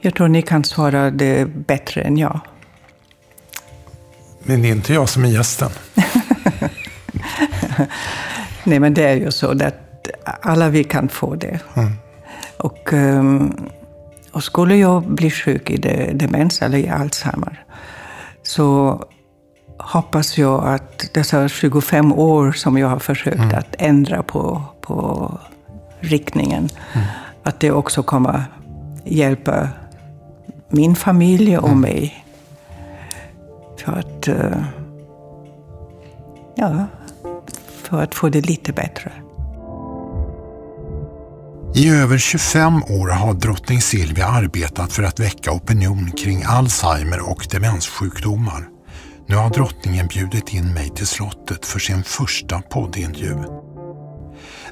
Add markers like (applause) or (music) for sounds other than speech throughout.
Jag tror ni kan svara det bättre än jag. Men det är inte jag som är gästen. (laughs) Nej, men det är ju så att alla vi kan få det. Mm. Och, ehm, och skulle jag bli sjuk i de- demens eller i Alzheimer så hoppas jag att dessa 25 år som jag har försökt att ändra på, på riktningen, att det också kommer hjälpa min familj och mig. För att, eh, ja, för att få det lite bättre. I över 25 år har drottning Silvia arbetat för att väcka opinion kring Alzheimer och demenssjukdomar. Nu har drottningen bjudit in mig till slottet för sin första poddintervju.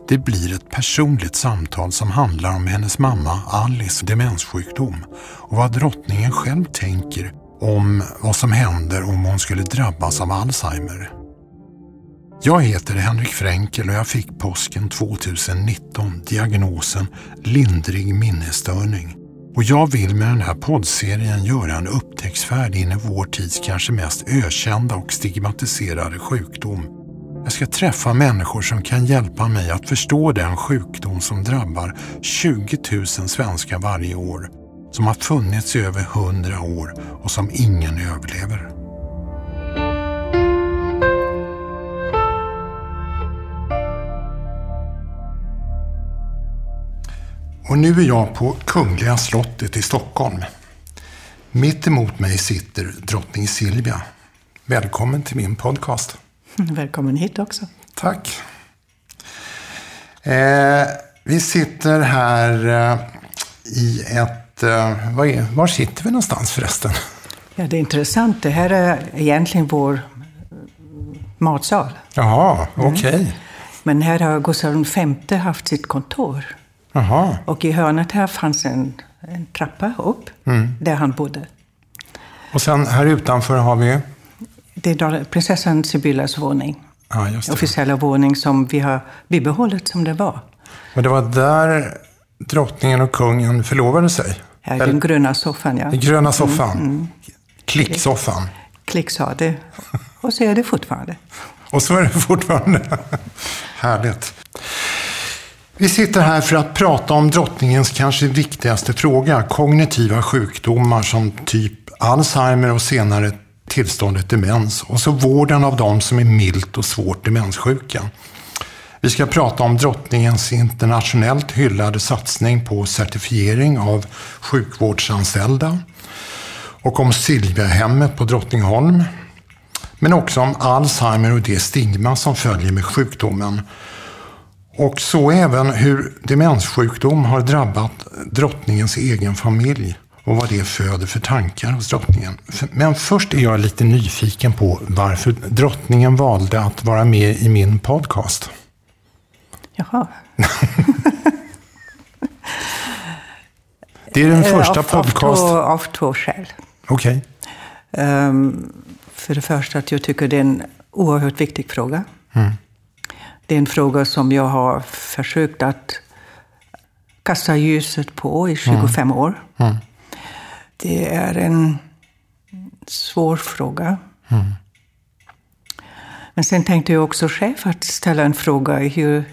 Det blir ett personligt samtal som handlar om hennes mamma Alice demenssjukdom och vad drottningen själv tänker om vad som händer om hon skulle drabbas av Alzheimer. Jag heter Henrik Fränkel och jag fick påsken 2019 diagnosen lindrig minnesstörning. Och jag vill med den här poddserien göra en upptäcktsfärd in i vår tids kanske mest ökända och stigmatiserade sjukdom. Jag ska träffa människor som kan hjälpa mig att förstå den sjukdom som drabbar 20 000 svenskar varje år, som har funnits i över 100 år och som ingen överlever. Och nu är jag på Kungliga slottet i Stockholm. Mitt emot mig sitter drottning Silvia. Välkommen till min podcast. (laughs) Välkommen hit också. Tack. Eh, vi sitter här eh, i ett... Eh, var, är, var sitter vi någonstans förresten? Ja, det är intressant. Det här är egentligen vår matsal. Jaha, okej. Men här har Gustav V haft sitt kontor. Jaha, Och i hörnet här fanns en, en trappa upp, där han bodde. och sen här utanför har vi... Det är prinsessan Sibyllas våning. Ja, just det. Officiella våning som vi har bibehållit som det var. Men det var där drottningen och kungen förlovade sig. Här i den gröna soffan, ja. Den gröna soffan. Klicksoffan. Klick sa det. Och så är det fortfarande. (laughs) Och så är det fortfarande. (laughs) Härligt. Vi sitter här för att prata om drottningens kanske viktigaste fråga. Kognitiva sjukdomar som typ Alzheimer och senare tillståndet demens. Och så vården av de som är milt och svårt demenssjuka. Vi ska prata om drottningens internationellt hyllade satsning på certifiering av sjukvårdsanställda. Och om Silviahemmet på Drottningholm. Men också om Alzheimer och det stigma som följer med sjukdomen. Och så även hur demenssjukdom har drabbat drottningens egen familj och vad det föder för tankar hos drottningen. Men först är jag lite nyfiken på varför drottningen valde att vara med i min podcast. Jaha. Det är den första Eh, av, podcast... Av två, av två skäl. Okej. Ehm, för det första att jag tycker det är en oerhört viktig fråga. Det är en fråga som jag har försökt att kasta ljuset på i 25 år. Det är en svår fråga. Men sen tänkte jag också själv att ställa en fråga. Hur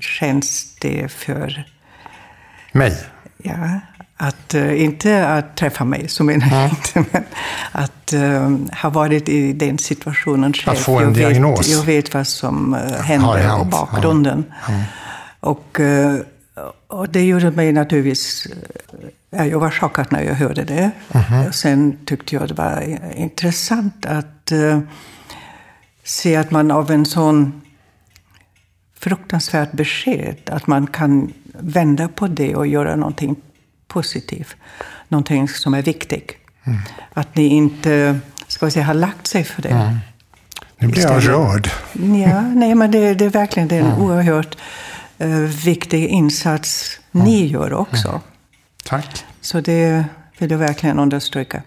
känns det för Mig? Ja, att uh, inte att träffa mig, så menar jag inte, men att uh, ha varit i den situationen själv. få en jag diagnos. Vet, jag vet vad som uh, hände Har hänt, och bakgrunden. Och, uh, och det gjorde mig naturligtvis... Ja, jag var chockad när jag hörde det. Mhm. Sen tyckte jag det var intressant att uh, se att man av en sån fruktansvärt besked. Att man kan vända på det och göra någonting positivt. Någonting som är viktigt. Att ni inte, ska vi säga, har lagt sig för det. Nu blir jag rörd. Ja, nej, men det, det är verkligen det är en oerhört eh, viktig insats ni gör också. Tack. Så det vill jag verkligen understryka.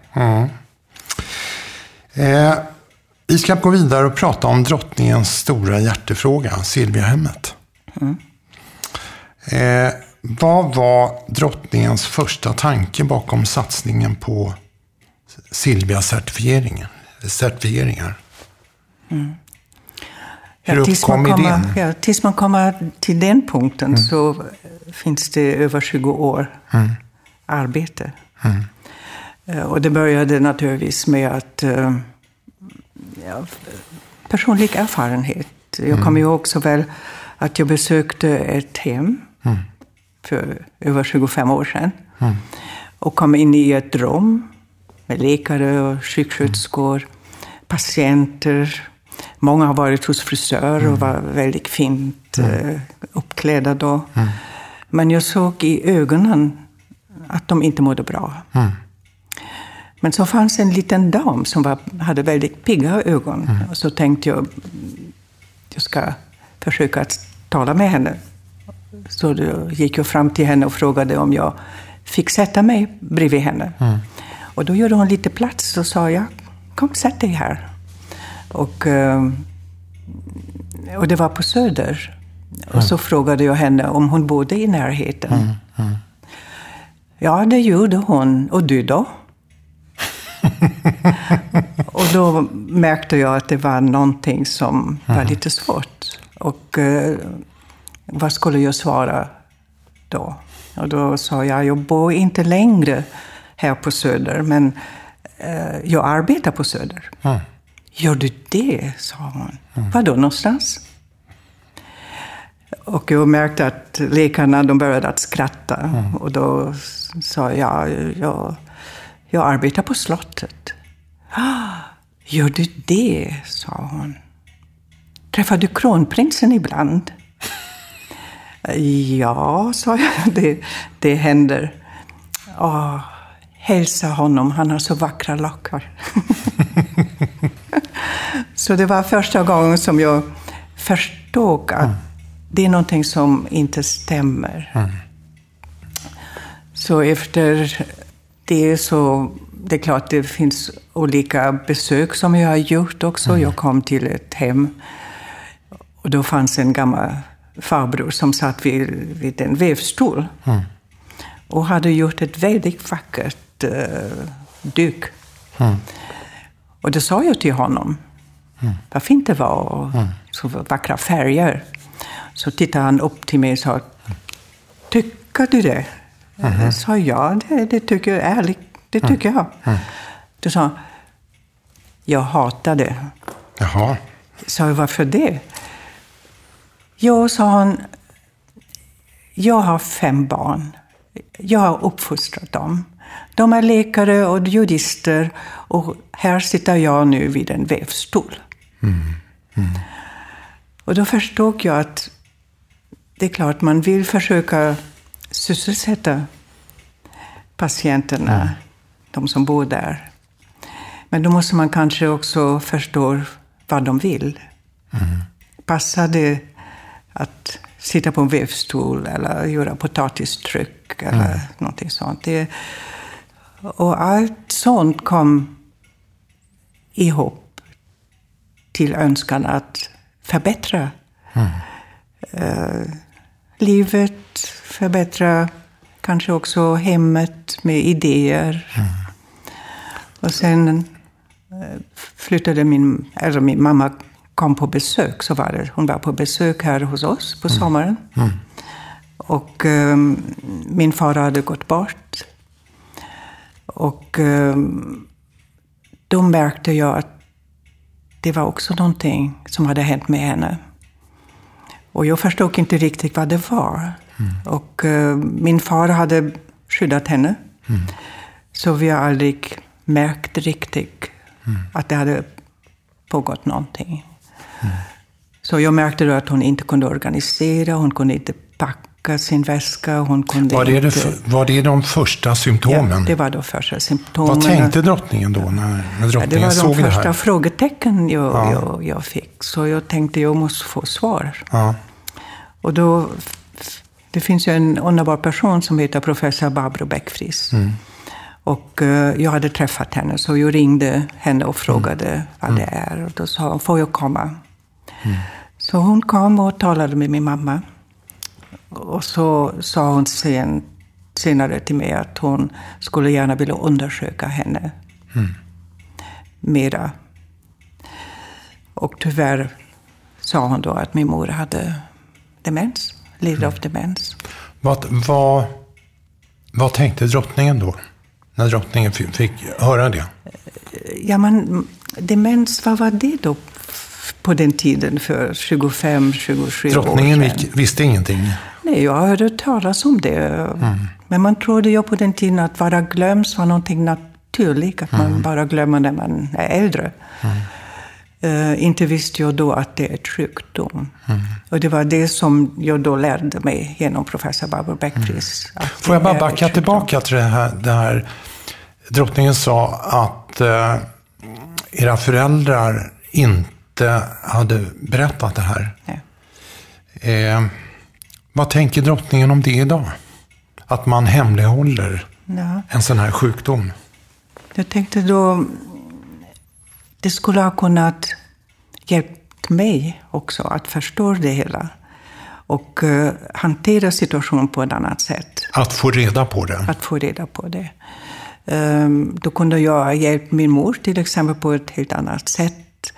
Eh, vi ska gå vidare och prata om drottningens stora hjärtefråga, Silviahemmet. Eh, Vad var drottningens första tanke bakom satsningen på Silvia-certifieringar? Certifieringar? Mm. Hur ja, tills uppkom idén? Ja, tills man kommer till den punkten mm. så finns det över 20 år mm. arbete. Mm. Eh, och det började naturligtvis med att eh, ja, personlig erfarenhet. Jag mm. kommer ihåg så väl att jag besökte ett hem mm. för över 25 år sedan. Mm. Och kom in i ett rum med läkare och sjuksköterskor, patienter. Många har varit hos frisör och var väldigt fint uh, uppklädda då. Men jag såg i ögonen att de inte mådde bra. Men så fanns en liten dam som var, hade väldigt pigga ögon. Mm. Och så tänkte jag, jag ska försöka att tala med henne. Så då gick jag fram till henne och frågade om jag fick sätta mig bredvid henne. Mm. Och då gjorde hon lite plats och sa, ja, kom sätt dig här. Och, eh, och det var på Söder. Mm. Och så frågade jag henne om hon bodde i närheten. Mm. mm. Ja, det gjorde hon. Och du då? (laughs) och då märkte jag att det var någonting som var lite svårt. Och eh, vad skulle jag svara då? Och då sa jag, jag bor inte längre här på Söder, men eh, jag arbetar på Söder. Gör du det? sa hon. Mm. Var då någonstans? Och jag märkte att läkarna de började att skratta. Mm. Och då sa jag, jag jag arbetar på slottet. Gör du det? sa hon. Träffar du kronprinsen ibland? ja, sa jag. (laughs) Det, det händer. Oh, hälsa honom, han har så vackra lockar. (laughs) så det var första gången som jag förstod att mm. det är någonting som inte stämmer. Mm. Så efter det så... Det är klart, det finns olika besök som jag har gjort också. Mm. Jag kom till ett hem och då fanns en gammal farbror som satt vid, vid en vävstol. Mm. Och hade gjort ett väldigt vackert uh, duk. Mm. Och det sa jag till honom. Mm. Vad fint det var. Och mm. Så vackra färger. Så tittade han upp till mig och sa, tycker du det? Mm -hmm. sa ja, det, det tycker jag ärligt. Det tycker mm. jag. Mm. Då sa han, jag hatar det. Jaha. Sa jag, varför det? Jo, sa han, jag har fem barn. Jag har uppfostrat dem. De är läkare och jurister och här sitter jag nu vid en vävstol. Mm. Mm. Och då förstod jag att det är klart man vill försöka sysselsätta patienterna, mm. de som bor där. Men då måste man kanske också förstå vad de vill. Mm. Passar det att sitta på en vävstol eller göra potatistryck eller mm. någonting sånt? Det, och allt sånt kom ihop till önskan att förbättra mm. uh, livet, förbättra kanske också hemmet med idéer. Mm. Och sen eh, flyttade min, eller min mamma kom på besök, så var det. Hon var på besök här hos oss på mm. sommaren. Mm. Och um, min far hade gått bort. Och um, då märkte jag att det var också någonting som hade hänt med henne. Och jag förstod inte riktigt vad det var. Mm. Och uh, min far hade skyddat henne. Mm. Så vi har aldrig märkt riktigt mm. att det hade pågått någonting. Mm. Så jag märkte då att hon inte kunde organisera, hon kunde inte packa sin väska. Hon kunde var, det inte... det, var det de första symptomen? Ja, det var de första symptomen. Vad tänkte drottningen då när, när drottningen såg det här? Det var de första frågetecken jag, ja. jag, jag, fick. Så jag tänkte jag måste få svar. Ja. Och då, det finns ju en underbar person som heter professor Barbro Bäckfries. Mm. Och uh, jag hade träffat henne, så jag ringde henne och frågade mm. vad mm. det är. Och då sa hon, får jag komma? Mm. Så hon kom och talade med min mamma. Och så sa hon sen, senare till mig att hon skulle gärna vilja undersöka henne mm. mera. Och tyvärr sa hon då att min mor hade demens, led mm. av demens. Vad, vad, vad tänkte drottningen då? När drottningen fick höra det? Ja, men demens, vad var det då på den tiden för 25, 27 drottningen år sedan? Drottningen visste ingenting? Nej, jag hörde talas om det. Mm. Men man trodde ju på den tiden att vara glömsk var någonting naturligt. Att mm. man bara glömmer när man är äldre. Mm. Uh, inte visste jag då att det är ett sjukdom. Mm. Och det var det som jag då lärde mig genom professor Barbro Beckfries. Mm. Får jag bara backa tillbaka till det här, det här. Drottningen sa att uh, era föräldrar inte hade berättat det här. Uh, vad tänker drottningen om det idag? Att man hemlighåller ja. en sån här sjukdom? Jag tänkte då det skulle ha kunnat hjälpt mig också att förstå det hela och uh, hantera situationen på ett annat sätt. Att få reda på det? Att få reda på det. Um, då kunde jag ha hjälpt min mor till exempel på ett helt annat sätt.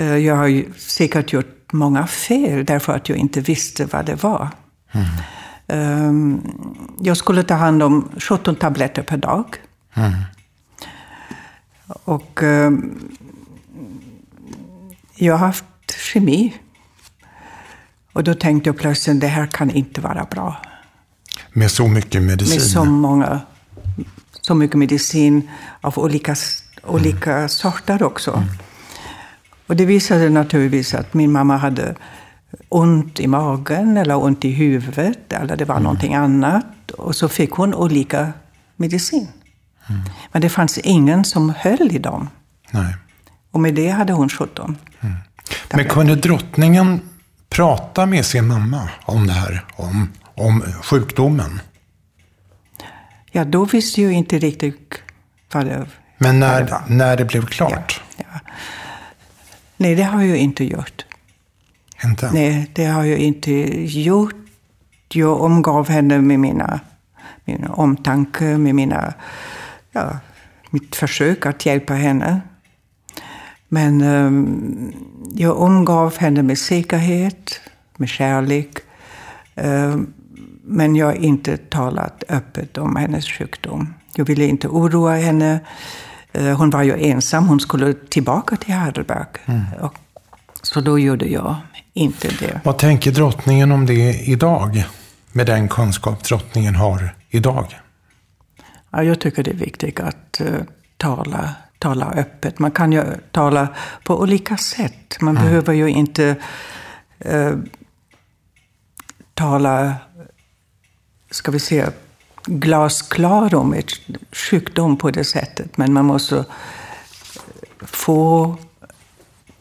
Uh, jag har ju säkert gjort många fel därför att jag inte visste vad det var. Mm. Jag skulle ta hand om 17 tabletter per dag. Mm. Och um, jag har haft kemi. Och då tänkte jag plötsligt, det här kan inte vara bra. Med så mycket medicin? Med så många, så mycket medicin av olika, olika mm. sorter också. Och det visade naturligtvis att min mamma hade ont i magen eller ont i huvudet eller det var mm. någonting annat. Och så fick hon olika medicin. Mm. Men det fanns ingen som höll i dem. Nej. Och med det hade hon 17. Mm. Men kunde drottningen prata med sin mamma om det här? Om, om sjukdomen? Ja, då visste jag inte riktigt vad det, Men när, det var. när det blev klart? Ja, ja. Nej, det har jag inte gjort. Inte? Nej, det har jag inte gjort. Jag omgav henne med mina, min omtanke, med mina, ja, mitt försök att hjälpa henne. Men um, jag omgav henne med säkerhet, med kärlek. Um, men jag har inte talat öppet om hennes sjukdom. Jag ville inte oroa henne. Uh, hon var ju ensam, hon skulle tillbaka till Heidelberg. Mm. Och, så då gjorde jag inte det. Vad tänker drottningen om det idag? Med den kunskap drottningen har idag? Ja, jag tycker det är viktigt att uh, tala tala öppet. Man kan ju tala på olika sätt. Man mm. behöver ju inte eh, tala, ska vi säga, glasklar om ett sjukdom på det sättet. Men man måste få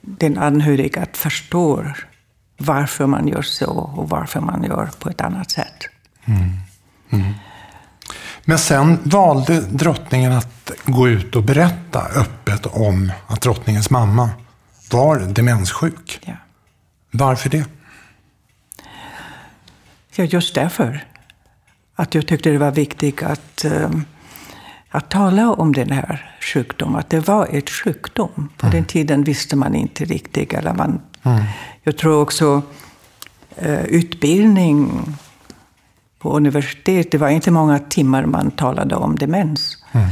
den anhöriga att förstå varför man gör så och varför man gör på ett annat sätt. Mm. Mm. Men sen valde drottningen att gå ut och berätta öppet om att drottningens mamma var demenssjuk. Ja. Varför det? Ja, just därför. Att jag tyckte det var viktigt att, um, att tala om den här sjukdomen. Att det var ett sjukdom. På mm. den tiden visste man inte riktigt. Eller man, mm. Jag tror också uh, utbildning på universitet, det var inte många timmar man talade om demens. Mm.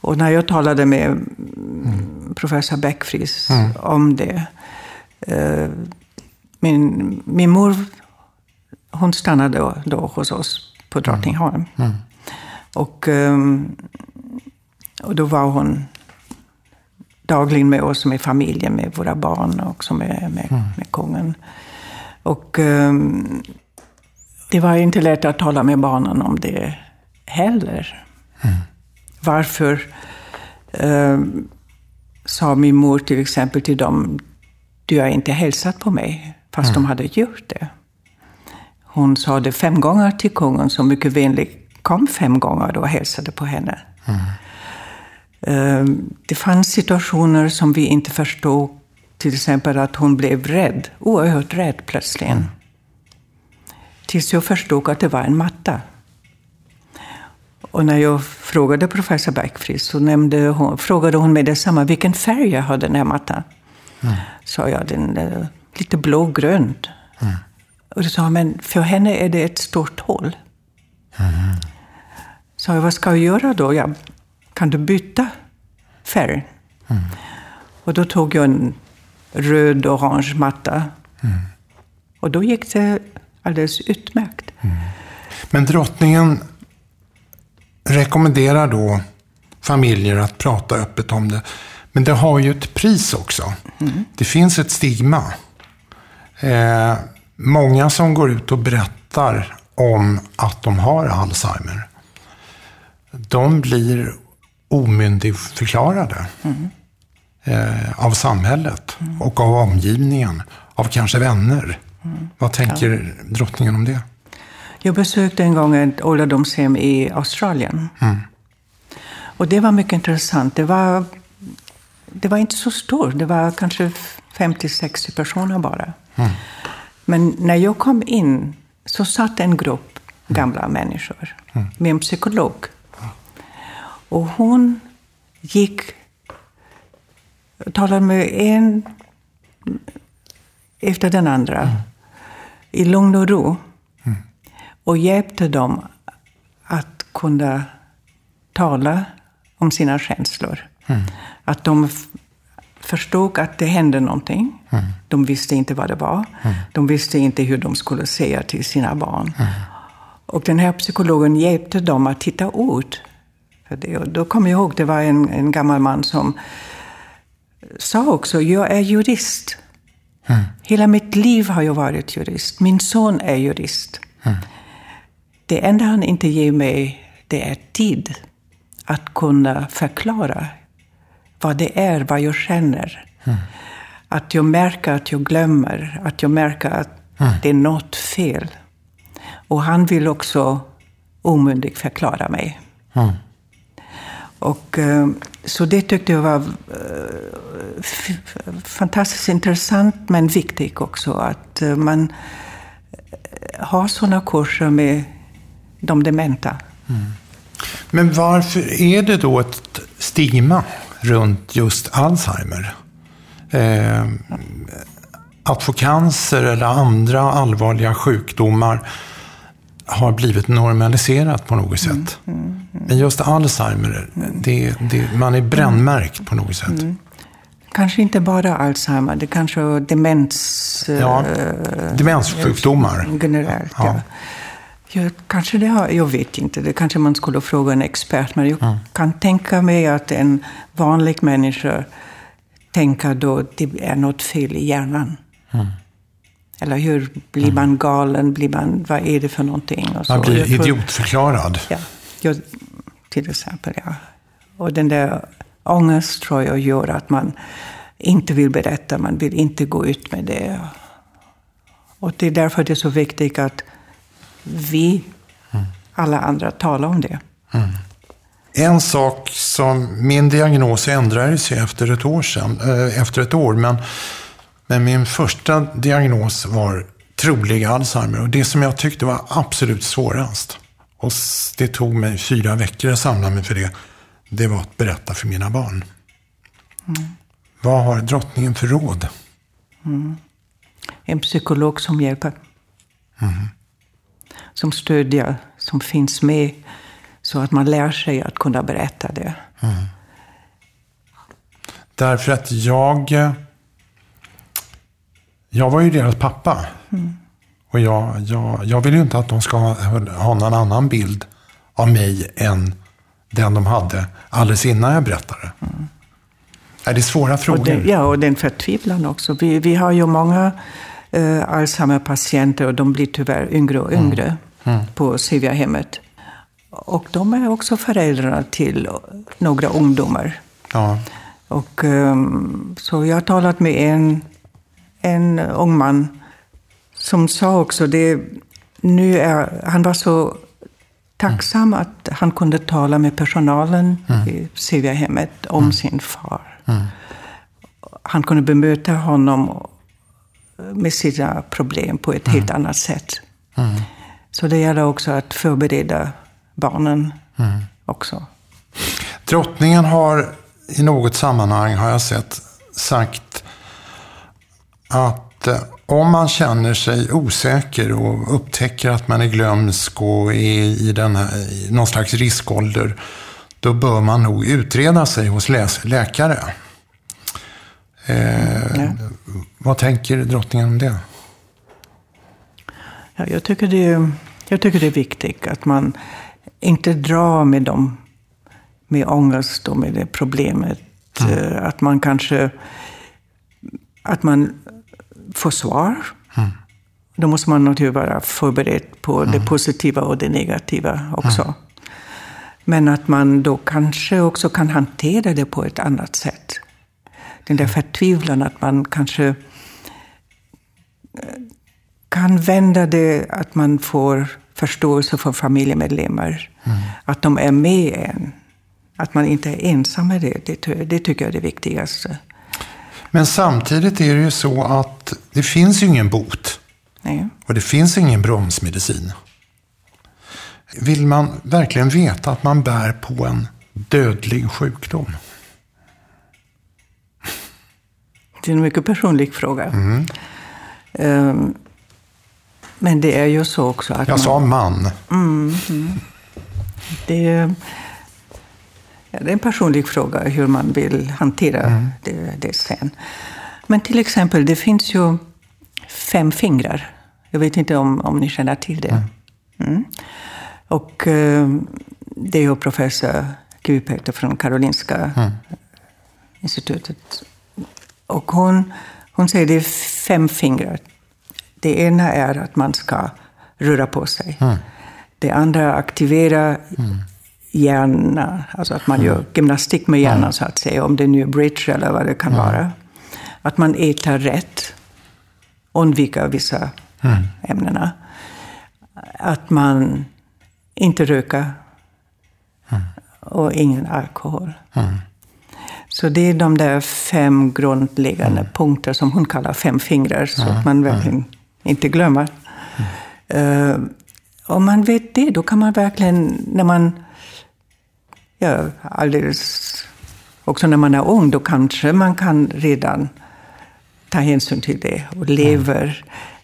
Och när jag talade med mm. professor Beckfries mm. om det, eh, min, min mor hon stannade då, då hos oss på Drottningholm. Mm. mm. Och, ehm, och då var hon dagligen med oss, med familjen, med våra barn och också med, med, mm. med kungen. Och um, det var inte lätt att tala med barnen om det heller. Mm. Varför eh, sa min mor till exempel till dem, du har inte hälsat på mig, fast mm. de hade gjort det. Hon sa det fem gånger till kungen, som mycket vänligt kom fem gånger och hälsade på henne. Mm. Det fanns situationer som vi inte förstod, till exempel att hon blev rädd, oerhört rädd plötsligt. Mm Tills jag förstod att det var en matta. Och när jag frågade professor Bäckfries så nämnde hon, frågade hon mig detsamma vilken färg hade den här mattan. Mm. Sa jag, den är lite blågrönt. Mm. Och då sa hon, men för henne är det ett stort hål. Mm. Sa jag, vad ska jag göra då? Ja, kan du byta färg? Mm. Och då tog jag en röd-orange matta. Mm. Och då gick det alldeles utmärkt. Mm. Men drottningen rekommenderar då familjer att prata öppet om det. Men det har ju ett pris också. Mm. Det finns ett stigma. Eh, många som går ut och berättar om att de har Alzheimer, de blir omyndigförklarade mm. eh, av samhället mm. och av omgivningen, av kanske vänner. Mm. Vad tänker ja. drottningen om det? Jag besökte en gång ett ålderdomshem i Australien. Mm. Och det var mycket intressant. Det var, det var inte så stort. Det var kanske 50-60 personer bara. Mm. Men när jag kom in så satt en grupp gamla mm. människor mm. med en psykolog. Och hon gick och talade med en efter den andra mm. i lugn och ro och hjälpte dem att kunna tala om sina känslor. Mm. Att de förstod att det hände någonting. Mm. De visste inte vad det var. Mm. De visste inte hur de skulle säga till sina barn. Mm. Och den här psykologen hjälpte dem att titta ut. För det. Och då kommer jag ihåg, det var en, en gammal man som sa också, jag är jurist. Mm. Hela mitt liv har jag varit jurist. Min son är jurist. Mm. Det enda han inte ger mig, det är tid att kunna förklara vad det är, vad jag känner. Mm. Att jag märker att jag glömmer, att jag märker att mm. det är något fel. Och han vill också omyndigt förklara mig. Mm. Och, eh, så det tyckte jag var eh, fantastiskt intressant, men viktigt också. Att eh, man har sådana kurser med de dementa. Mm. Men varför är det då ett stigma runt just Alzheimer? Eh, att få cancer eller andra allvarliga sjukdomar har blivit normaliserat på något sätt. Mm, mm, mm. Men just Alzheimer, det, det, man är brännmärkt på något sätt. Mm. Kanske inte bara Alzheimer, det kanske är demens... Ja, eh, demenssjukdomar. Generellt, ja. ja. Ja, kanske det har, jag vet inte, det kanske man skulle fråga en expert. Men jag mm. kan tänka mig att en vanlig människa tänker då att det är något fel i hjärnan. Mm. Eller hur? Blir man galen? Blir man, vad är det för någonting? Och så. Man blir idiotförklarad. Ja, jag, till exempel. Ja. Och den där ångest tror jag gör att man inte vill berätta, man vill inte gå ut med det. Och det är därför det är så viktigt att vi, alla andra, talar om det. Mm. En sak som, min diagnos ändrades sig efter ett år sedan, äh, efter ett år, men, men min första diagnos var trolig Alzheimer. Och det som jag tyckte var absolut svårast, och det tog mig fyra veckor att samla mig för det, det var att berätta för mina barn. Mm. Vad har drottningen för råd? Mm. En psykolog som hjälper. Mm som stödjer, som finns med. Så att man lär sig att kunna berätta det. Mm. Därför att jag... Jag var ju deras pappa. Mm. Och jag, jag, jag vill ju inte att de ska ha, ha någon annan bild av mig än den de hade alldeles innan jag berättade. Mm. Är det svåra frågor? Och den, ja, och den förtvivlan också. Vi, vi har ju många uh, Alzheimer-patienter och de blir tyvärr yngre och yngre. Mm mm. på Sivia-hemmet. Och de är också föräldrar till några ungdomar. Ja. Och, um, så jag har talat med en, en ung man som sa också det. Nu är, han var så tacksam mm. att han kunde tala med personalen mm. i Sivia-hemmet om mm. sin far. Mm. Han kunde bemöta honom med sina problem på ett helt annat sätt. Så det gäller också att förbereda barnen mm. också. Drottningen har i något sammanhang, har jag sett, sagt att eh, om man känner sig osäker och upptäcker att man är glömsk och är i, den här, i någon slags riskålder, då bör man nog utreda sig hos läkare. Eh, ja. Vad tänker drottningen om det? Ja, jag, tycker det, jag tycker det är viktigt att man inte drar med dem med ångest och med det problemet. Mm. Eh, att man kanske att man får svar. Mm. Då måste man naturligtvis vara förberedd på mm. det positiva och det negativa också. Mm. Men att man då kanske också kan hantera det på ett annat sätt. Den där förtvivlan att man kanske eh, kan vända det, att man får förståelse för familjemedlemmar. Mm. Att de är med en. Att man inte är ensam med det. Det, det tycker jag är det viktigaste. Men samtidigt är det ju så att det finns ju ingen bot. Nej. Och det finns ingen bromsmedicin. Vill man verkligen veta att man bär på en dödlig sjukdom? Det är en mycket personlig fråga. Mm. Um, men det är ju så också att Jag man... sa man. Mm, mm. Det, är, ja, det är en personlig fråga hur man vill hantera mm. det, det sen. Men till exempel, det finns ju fem fingrar. Jag vet inte om, om ni känner till det. Mm. Mm. Och eh, det är ju professor Kupeter från Karolinska mm. institutet. Och hon, hon säger det är fem fingrar. Det ena är att man ska röra på sig. Mm. Det andra är att aktivera mm. hjärnan, alltså att man mm. gör gymnastik med hjärnan mm. så att säga, om det nu är bridge eller vad det kan mm. vara. Att man äter rätt, undvika vissa mm. ämnen. Att man inte röker och ingen alkohol. Så det är de där fem grundläggande mm. punkter som hon kallar fem fingrar, så mm. att man verkligen inte glömmer. Mm. Uh, om man vet det, då kan man verkligen, när man, ja, alldeles, också när man är ung, då kanske man kan redan ta hänsyn till det och lever. Mm.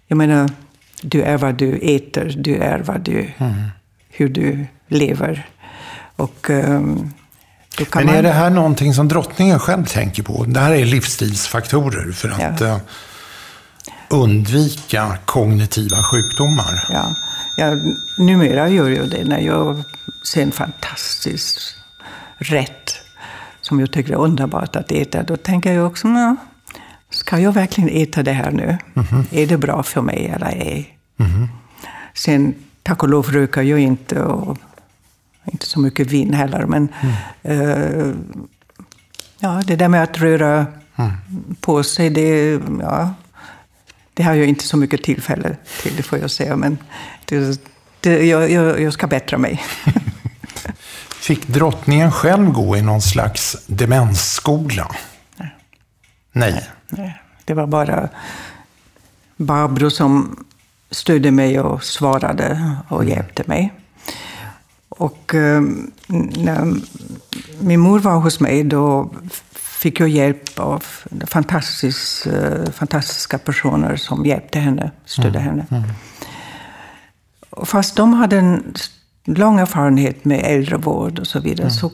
Jag menar, du är vad du äter, du är vad du, mm. hur du lever. Och um, men är man... det här någonting som drottningen själv tänker på? Det här är livsstilsfaktorer för att ja. Undvika kognitiva sjukdomar. Ja. ja, numera gör jag det när jag ser en fantastisk rätt som jag tycker är underbart att äta. Då tänker jag också, ja, ska jag verkligen äta det här nu? Mm -hmm. Är det bra för mig eller ej? Mm -hmm. Sen, tack och lov röker jag inte och inte så mycket vin heller, men mm. uh, ja, det där med att röra mm. på sig, det, ja, det har jag inte så mycket tillfälle till, det får jag säga. Men det, det, jag, jag, jag ska bättra mig. (laughs) Fick drottningen själv gå i någon slags demensskola? Nej. Nej. Nej. Det var bara Barbro som stödde mig och svarade och mm. hjälpte mig. Och eh, när min mor var hos mig då fick jag hjälp av fantastisk, eh, fantastiska personer som hjälpte henne, stödde mm. henne. Mm. Fast de hade en lång erfarenhet med äldrevård och så vidare mm. så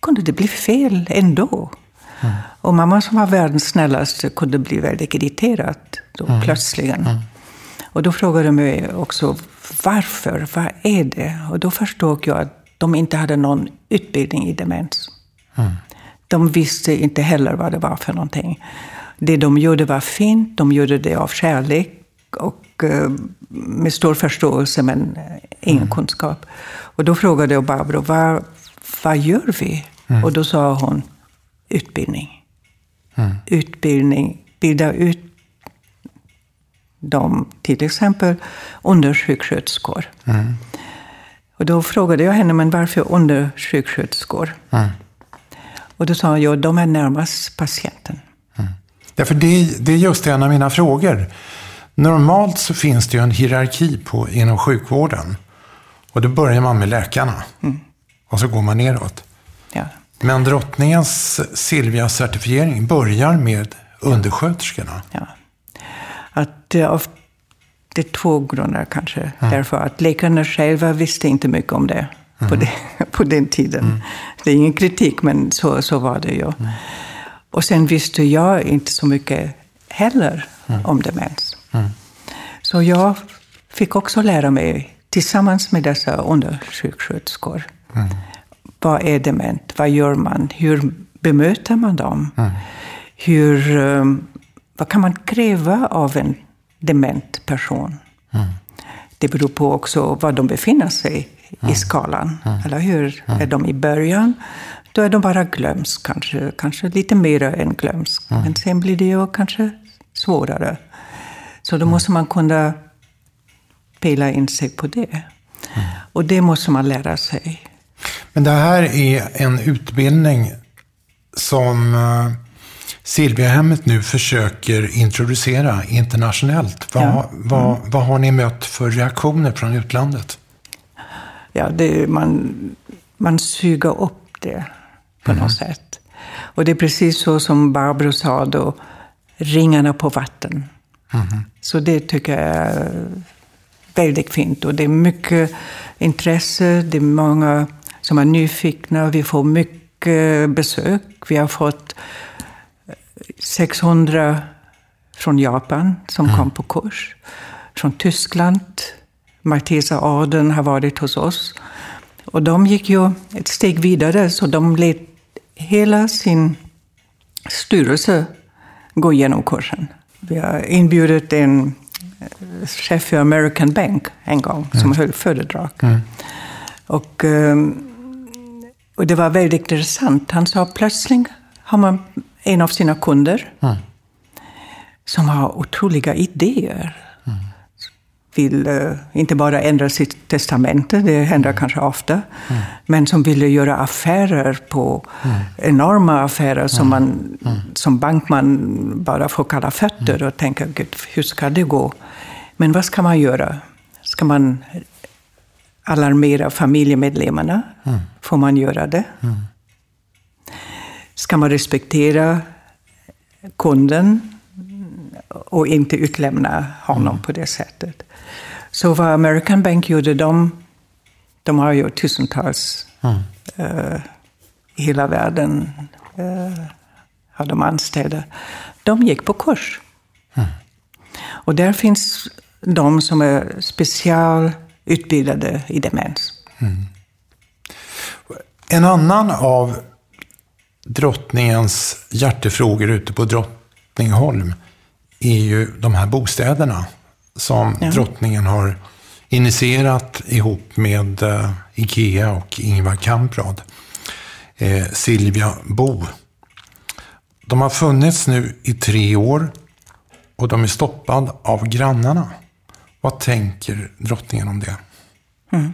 kunde det bli fel ändå. Mm. Och mamma som var världens snällaste kunde bli väldigt irriterad då mm. plötsligen. Mm. Och då frågade de mig också varför, vad är det? Och då förstod jag att de inte hade någon utbildning i demens. De visste inte heller vad det var för någonting. Det de gjorde var fint, de gjorde det av kärlek och uh, med stor förståelse men ingen mm. kunskap. Och då frågade jag Barbro, vad, vad gör vi? Mm. Och då sa hon, utbildning. Mm. Utbildning, bilda ut dem, till exempel undersjuksköterskor. Mm. Och då frågade jag henne, men varför undersjuksköterskor? Mm. Och då sa hon, ja, de är närmast patienten. Mm. Därför det, det är just en av mina frågor. Normalt så finns det ju en hierarki på, inom sjukvården. Och då börjar man med läkarna. Mm. Och så går man neråt. Ja. Men drottningens Silvia-certifiering börjar med undersköterskorna. Ja. Att, uh, det är två grunder kanske. Mm. Därför att läkarna själva visste inte mycket om det mm. på, det, (laughs) på den tiden. Mm. Det är ingen kritik, men så, så var det ju. Mm. Och sen visste jag inte så mycket heller mm. om demens. Mm. Så jag fick också lära mig tillsammans med dessa undersjuksköterskor. Mm. Vad är dement? Vad gör man? Hur bemöter man dem? Mm. Hur, um, vad kan man kräva av en dement person? Det beror på också var de befinner sig i skalan. Eller hur? Är de i början? Då är de bara glömsk, kanske, kanske lite mer än glömsk. Men sen blir det ju kanske svårare. Så då måste man kunna pela in sig på det. Och det måste man lära sig. Men det här är en utbildning som uh, Silviahemmet nu försöker introducera internationellt. Vad, ja. mm. vad, vad har ni mött för reaktioner från utlandet? Ja, det, man, man suger upp det på mm. något sätt. Och det är precis så som Barbro sa då, ringarna på vatten. Mm. Så det tycker jag är väldigt fint. Och det är mycket intresse, det är många som är nyfikna. Vi får mycket besök. Vi har fått 600 från Japan som mm. kom på kurs. Från Tyskland. Maltesa adeln har varit hos oss. Och de gick ju ett steg vidare, så de lät hela sin styrelse gå igenom kursen. Vi har inbjudit en eh, chef för American Bank en gång, som mm. höll föredrag. Mm. Och, ehm, och det var väldigt intressant. Han sa plötsligt har man en av sina kunder mm. som har otroliga idéer. Mm. Vill uh, inte bara ändra sitt testamente, det händer mm. kanske ofta, men som ville göra affärer på enorma affärer som man som bankman bara får kalla fötter och tänka, Gud, hur ska det gå? Men vad ska man göra? Ska man alarmera familjemedlemmarna? Får man göra det? Ska man respektera kunden och inte utlämna honom mm. på det sättet. Så vad American Bank gjorde, de, de har ju tusentals mm. uh, i hela världen uh, har de anställda. De gick på kurs. Mm. Och där finns de som är specialutbildade i demens. Mm. En annan av drottningens hjärtefrågor ute på Drottningholm är ju de här bostäderna som ja. drottningen har initierat ihop med uh, Ikea och Ingvar Kamprad. Eh, Silvia Bo. De har funnits nu i tre år och de är stoppade av grannarna. Vad tänker drottningen om det? Mm.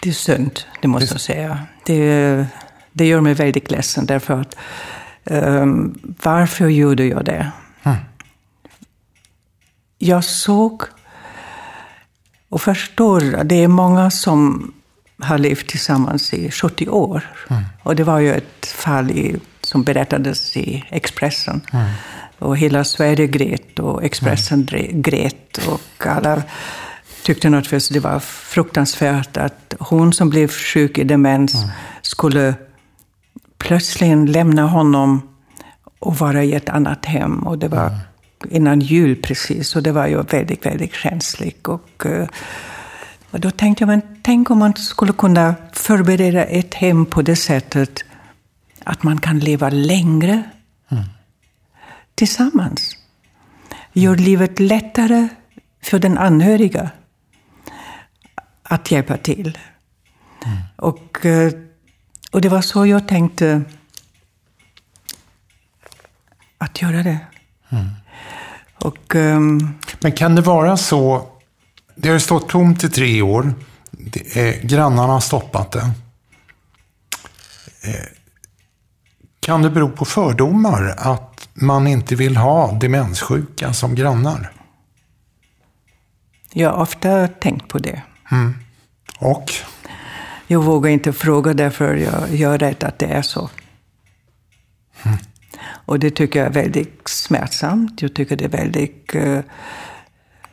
Det är synd, det måste jag säga. Det, det gör mig väldigt ledsen därför att um, varför gjorde jag det? Mm. Jag såg och förstår det är många som har levt tillsammans i 70 år. Mm. Och det var ju ett fall i, som berättades i Expressen. Mm. Och hela Sverige grät och Expressen grät och alla tyckte naturligtvis det var fruktansvärt att hon som blev sjuk i demens mm. skulle plötsligt lämna honom och vara i ett annat hem. Och det var mm. innan jul precis, och det var ju väldigt, väldigt känsligt. Och, eh, och då tänkte jag, men tänk om man skulle kunna förbereda ett hem på det sättet att man kan leva längre mm. tillsammans. Gör livet lättare för den anhöriga att hjälpa till. Mm. Och, eh, och det var så jag tänkte att göra det. Mm. Och, um, Men kan det vara så, det har stått tomt i tre år, är, grannarna har stoppat det. Eh, kan det bero på fördomar att man inte vill ha demenssjuka som grannar? Jag har ofta tänkt på det. Mm. Och? Jag vågar inte fråga därför jag, jag är rädd att det är så. Mm. Och det tycker jag är väldigt smärtsamt. Jag tycker det är väldigt uh,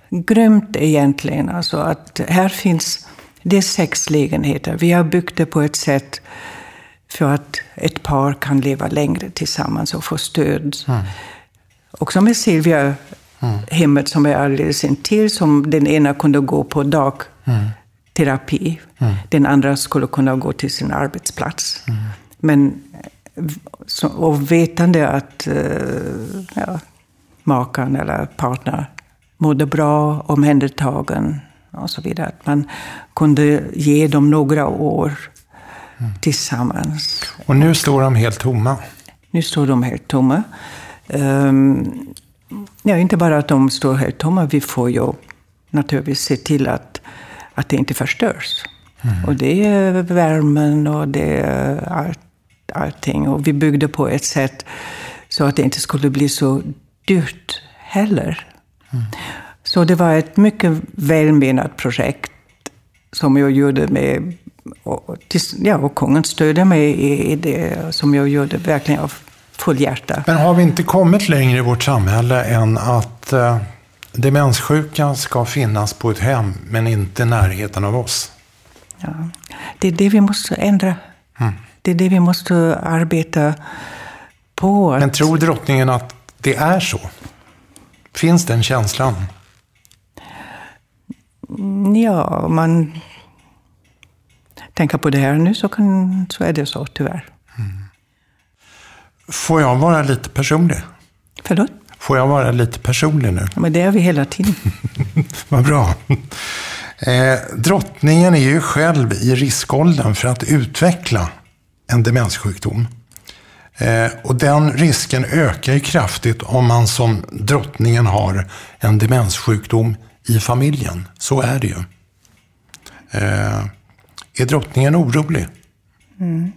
grymt egentligen. Alltså att här finns, det är sex lägenheter. Vi har byggt det på ett sätt för att ett par kan leva längre tillsammans och få stöd. Mm. Också med Silvia, mm. hemmet som är alldeles intill, som den ena kunde gå på dagterapi. Mm. Den andra skulle kunna gå till sin arbetsplats. Mm. Men och vetande att eh, ja, makan eller partner mådde bra, omhändertagen och så vidare. Att man kunde ge dem några år mm. tillsammans. Och nu står de helt tomma? Nu står de helt tomma. Um, ja, inte bara att de står helt tomma, vi får ju naturligtvis se till att, att det inte förstörs. Mm. Och det är värmen och det är allt, allting. Och vi byggde på ett sätt så att det inte skulle bli så dyrt heller. Mm. Så det var ett mycket välmenat projekt som jag gjorde med och, ja, och kungen stödde mig i, det som jag gjorde verkligen av full hjärta. Men har vi inte kommit längre i vårt samhälle än att eh, demenssjuka ska finnas på ett hem, men inte i närheten av oss? Ja, det är det vi måste ändra. Mm. Det är det vi måste arbeta på. Att... Men tror drottningen att det är så? Finns den känslan? Ja, man tänker på det här nu så, kan, så är det så tyvärr. Får jag vara lite personlig? Förlåt? Får jag vara lite personlig nu? Ja, men det är vi hela tiden. (laughs) Vad bra. Eh, drottningen är ju själv i riskåldern för att utveckla en demenssjukdom. Eh, och den risken ökar ju kraftigt om man som drottningen har en demenssjukdom i familjen. Så är det ju. Eh, är drottningen orolig? Mm.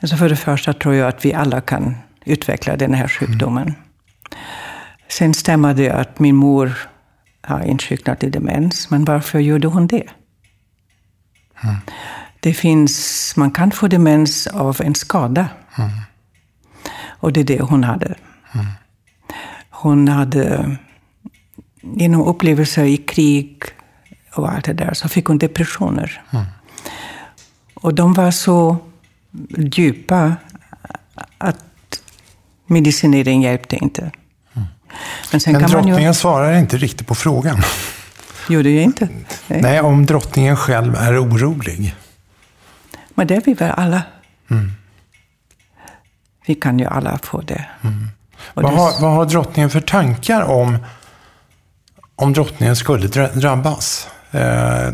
Alltså för det första tror jag att vi alla kan utveckla den här sjukdomen. Mm. Sen stämmer det att min mor har insjuknat i demens, men varför gjorde hon det? Mm. Det finns, man kan få demens av en skada. Mm. Och det är det hon hade. Mm. Hon hade genom upplevelser i krig och allt det där, så fick hon depressioner. Mm. Och de var så djupa att medicinering hjälpte inte. Men, sen Men kan drottningen ju... svarar inte riktigt på frågan. Gjorde ju inte. Nej. Nej, om drottningen själv är orolig. Men det är vi väl alla. Mm. Vi kan ju alla få det. Mm. Vad, det... Har, vad har drottningen för tankar om om drottningen skulle drabbas? Eh,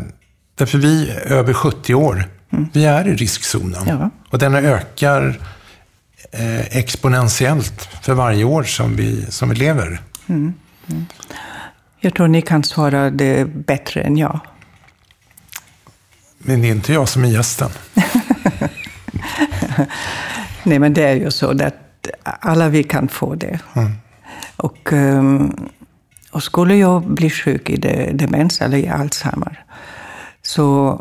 därför vi är över 70 år. Mm. Vi är i riskzonen. Ja. Och den ökar eh, exponentiellt för varje år som vi, som vi lever. Mm. Mm. Jag tror ni kan svara det bättre än jag. Men det är inte jag som är gästen. (laughs) Nej, men det är ju så att alla vi kan få det. Mm. Och um, och skulle jag bli sjuk i demens eller i Alzheimer så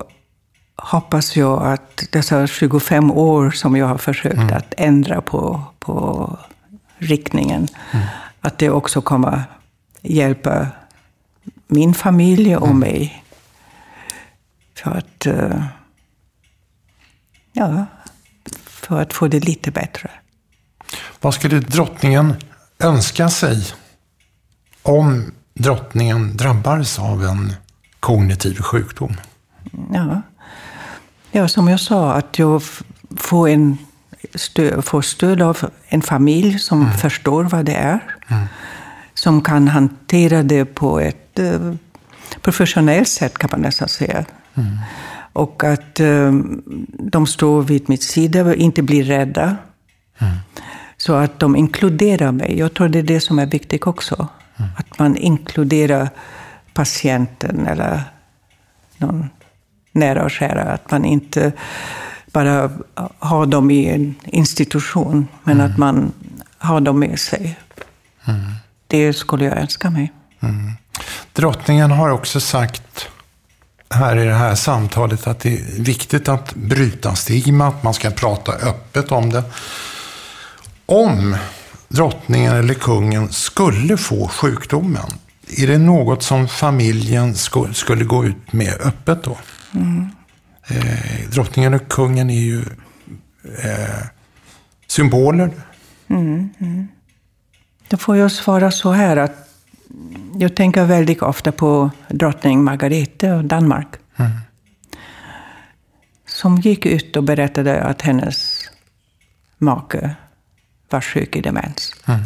hoppas jag att dessa 25 år som jag har försökt mm. att ändra på, på riktningen, mm. att det också kommer hjälpa min familj och mm. mig. För att, eh, ja, för att få det lite bättre. Vad skulle drottningen önska sig om drottningen drabbades av en kognitiv sjukdom? Ja, ja som jag sa, att jag får, en stöd, får stöd av en familj som mm. förstår vad det är. Mm. Som kan hantera det på ett eh, professionellt sätt, kan man nästan säga. Mm. Och att eh, de står vid mitt sida och inte blir rädda. Mm. Så att de inkluderar mig. Jag tror det är det som är viktigt också. Mm. Att man inkluderar patienten eller någon nära och kära. Att man inte bara har dem i en institution, men mm. att man ha dem med sig. Mm. Det skulle jag önska mig. Mm. Drottningen har också sagt här i det här samtalet att det är viktigt att bryta stigma, att man ska prata öppet om det. Om drottningen eller kungen skulle få sjukdomen, är det något som familjen skulle gå ut med öppet då? Mm. Eh, drottningen och kungen är ju eh, symboler. Mm, mm. Då får jag svara så här att jag tänker väldigt ofta på drottning Margarete av Danmark. Mm. Som gick ut och berättade att hennes make var sjuk i demens. Mm.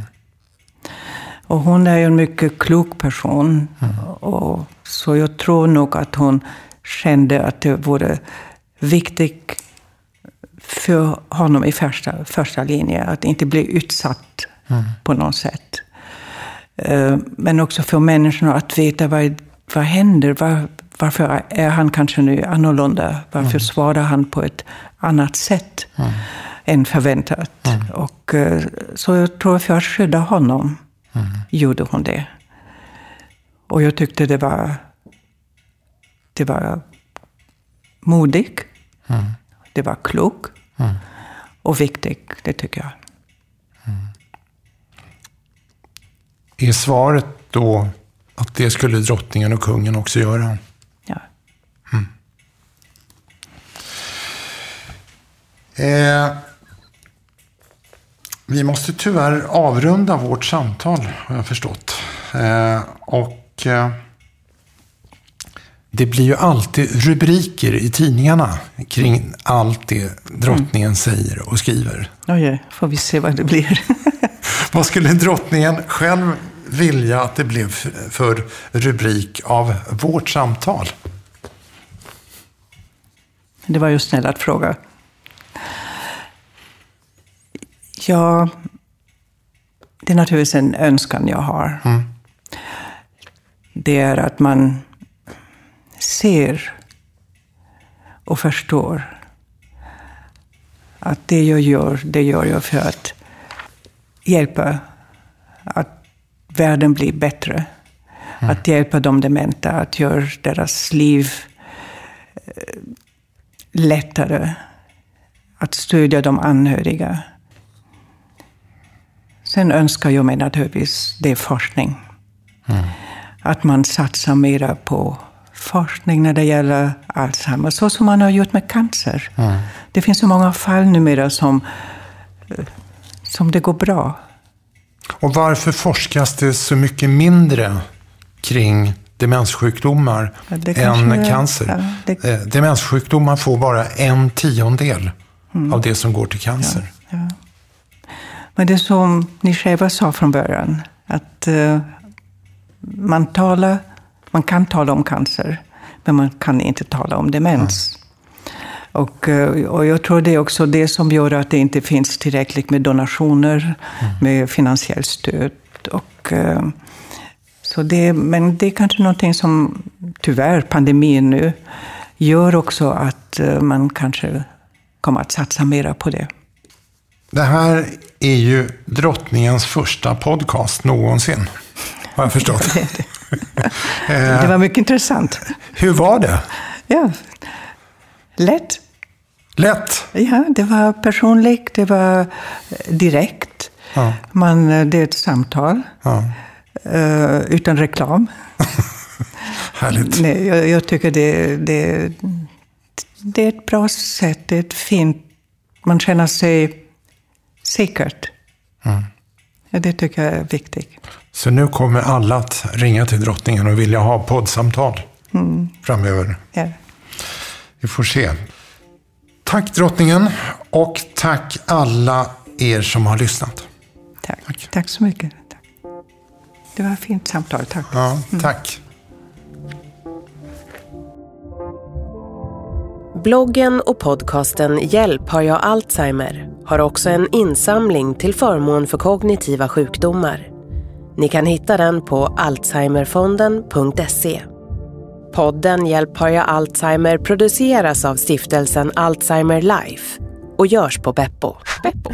Och hon är ju en mycket klok person. Mm. Och, så jag tror nog att hon kände att det vore viktigt för honom i första, första linjen att inte bli utsatt mm. på något sätt. Eh, men också för människorna att veta vad, vad händer. Var, varför är han kanske nu annorlunda? Varför mm. svarar han på ett annat sätt mm. än förväntat? Mm. Och, eh, så jag tror för att skydda honom mm. gjorde hon det. Och jag tyckte det var, det var modigt. Mm. Det var klokt. Mm. Och viktigt, det tycker jag. Är svaret då att det skulle drottningen och kungen också göra? Ja. Mm. Eh, vi måste tyvärr avrunda vårt samtal, har jag förstått. Eh, och eh, det blir ju alltid rubriker i tidningarna kring allt det drottningen mm. säger och skriver. Oj, får vi se vad det blir. (laughs) vad skulle drottningen själv vilja att det blev för rubrik av vårt samtal? Det var ju snäll att fråga. Ja, det är naturligtvis en önskan jag har. Mm. Det är att man ser och förstår att det jag gör, det gör jag för att hjälpa att världen blir bättre. Mm. Att hjälpa de dementa, att göra deras liv eh, lättare. Att stödja de anhöriga. Sen önskar jag mig naturligtvis det är forskning. Mm. Att man satsar mera på forskning när det gäller Alzheimer, så som man har gjort med cancer. Mm. Det finns så många fall numera som, eh, som det går bra. Och varför forskas det så mycket mindre kring demenssjukdomar ja, än cancer? Ja, det... Eh, demenssjukdomar får bara en tiondel mm. av det som går till cancer. Ja, Men det är som ni själva sa från början, att uh, man talar man kan tala om cancer, men man kan inte tala om demens. Mm. Och, eh, och jag tror det är också det som gör att det inte finns tillräckligt med donationer, mm. med finansiellt stöd. Och, eh, så det, men det är kanske någonting som, tyvärr, pandemin nu gör också att eh, man kanske kommer att satsa mera på det. Det här är ju drottningens första podcast någonsin, har jag förstått. (laughs) (laughs) det var mycket intressant. Hur var det? Ja, lätt. Lätt? Ja, det var personligt, det var direkt. Ja. Man, det är ett samtal. Ja. Utan reklam. (laughs) Härligt. Nej, jag, jag, tycker det, det, det är ett bra sätt. Det är ett fint... Man känner sig säkert. Mm. Ja, det tycker jag är viktigt. Så nu kommer alla att ringa till drottningen och vilja ha poddsamtal mm. framöver. Ja. Vi får se. Tack drottningen och tack alla er som har lyssnat. Tack, tack. tack så mycket. Tack. Det var ett fint samtal. Tack. Ja, mm. Bloggen och podcasten Hjälp har jag Alzheimer har också en insamling till förmån för kognitiva sjukdomar. Ni kan hitta den på alzheimerfonden.se. Podden Hjälp har jag Alzheimer produceras av stiftelsen Alzheimer Life och görs på Beppo. Beppo.